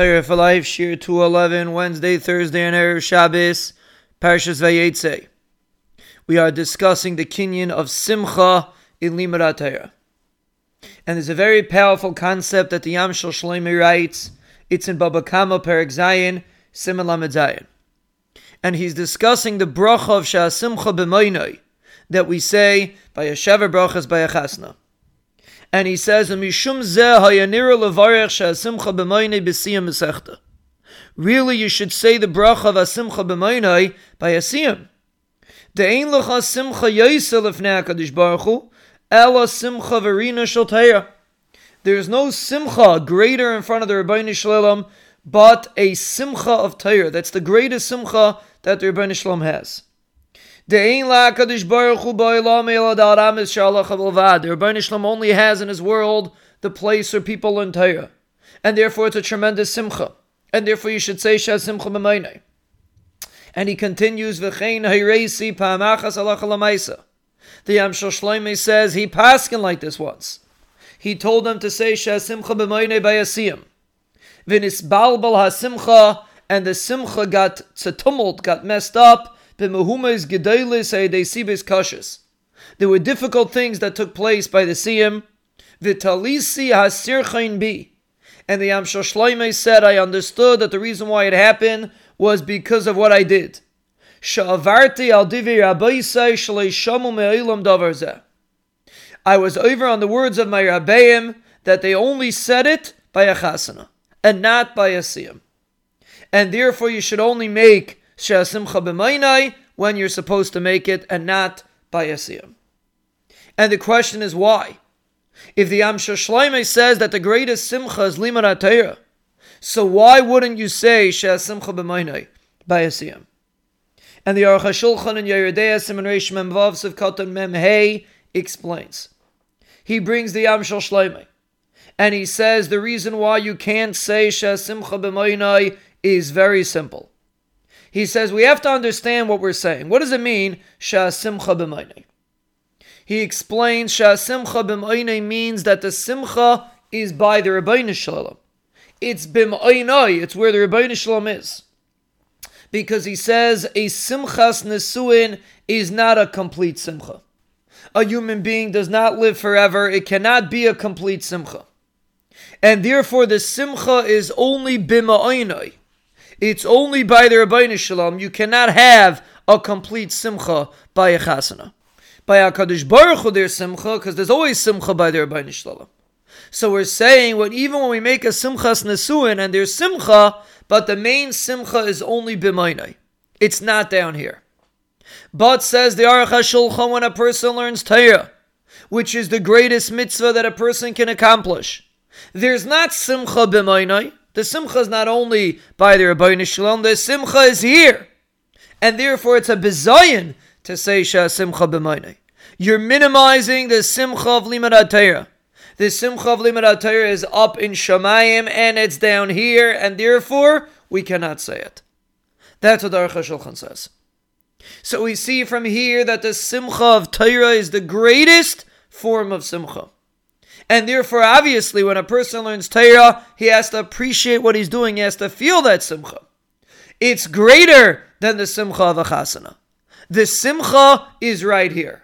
Torah for Life, Shiur 211, Wednesday, Thursday, and Erev Shabbos, Parshas Vayetze. We are discussing the kinyan of Simcha in Limud Torah. And there's a very powerful concept that the Yam Shel Shlomi writes. It's in Baba Kama Perek Zayin, Simon. And he's discussing the bracha of Shah Simcha b'moinoi that we say by a Shavar brachas by a chasna and he says, "Mishum Really, you should say the bracha of asimcha b'maynai by asiyam. De'ein lecha simcha yaisel HaKadosh Baruch Hu, ela simcha verina shal There is no simcha greater in front of the Ribono Shel Olam, but a simcha of Torah. That's the greatest simcha that the Ribono Shel Olam has. The Ribono Shel Olam only has in his world the place where people learn Torah. And therefore it's a tremendous simcha. And therefore you should say Shah Simcha B'maynei. And he continues, V'chein hayreisi pa'amachas alacha lamaisa. The Yamshel says he paskin like this once. He told them to say Shah Simcha B'maynei bayasiyim. V'nisbalbal ha-simcha, and the simcha got tumult, got messed up, there were difficult things that took place by the Siyam. Vitalisi hasirchain bi. And the Yamshel Shloimeh said, I understood that the reason why it happened was because of what I did. Sha'avarti al divi rabbaisai shleishamu me'ilam davar I was over on the words of my rabbeim that they only said it by a chasana and not by a siyam. And therefore you should only make When you're supposed to make it and not by Yasiyam. And the question is why? If the Yam Shel Shloimeh says that the greatest simcha is Torah, so why wouldn't you say She'asimcha b'maynai by Yasiyam? And the Aruch HaShulchan in Yoreh De'ah Simon Reish Mem Vav Sivkatan Mem Hey explains. He brings the Yam Shel Shloimeh. And he says the reason why you can't say She'asimcha b'maynai is very simple. He says we have to understand what we're saying. What does it mean? He explains Sha'asimcha b'maynei means that the simcha is by the Ribono Shel Olam. It's b'maynei, it's where the Ribono Shel Olam is. Because he says a simchas nesuin is not a complete simcha. A human being does not live forever. It cannot be a complete simcha. And therefore the simcha is only b'ma'inai. It's only by the Ribono Shel Olam you cannot have a complete simcha by a chasana. By HaKadosh Baruch Hu there's simcha, because there's always simcha by the Ribono Shel Olam. So we're saying what even when we make a simchas nesuin and there's simcha, but the main simcha is only b'maynai. It's not down here. But says the Aruch HaShulchan when a person learns Torah, which is the greatest mitzvah that a person can accomplish, there's not simcha b'maynai, the simcha is not only by the Ribono Shel Olam, the simcha is here. And therefore it's a bizayin to say Shah Simcha b'maynei. You're minimizing the simcha of Torah. The simcha of Torah is up in Shemayim and it's down here, and therefore we cannot say it. That's what Aruch HaShulchan says. So we see from here that the simcha of Torah is the greatest form of simcha. And therefore, obviously, when a person learns Torah, he has to appreciate what he's doing. He has to feel that simcha. It's greater than the simcha of a chasana. The simcha is right here.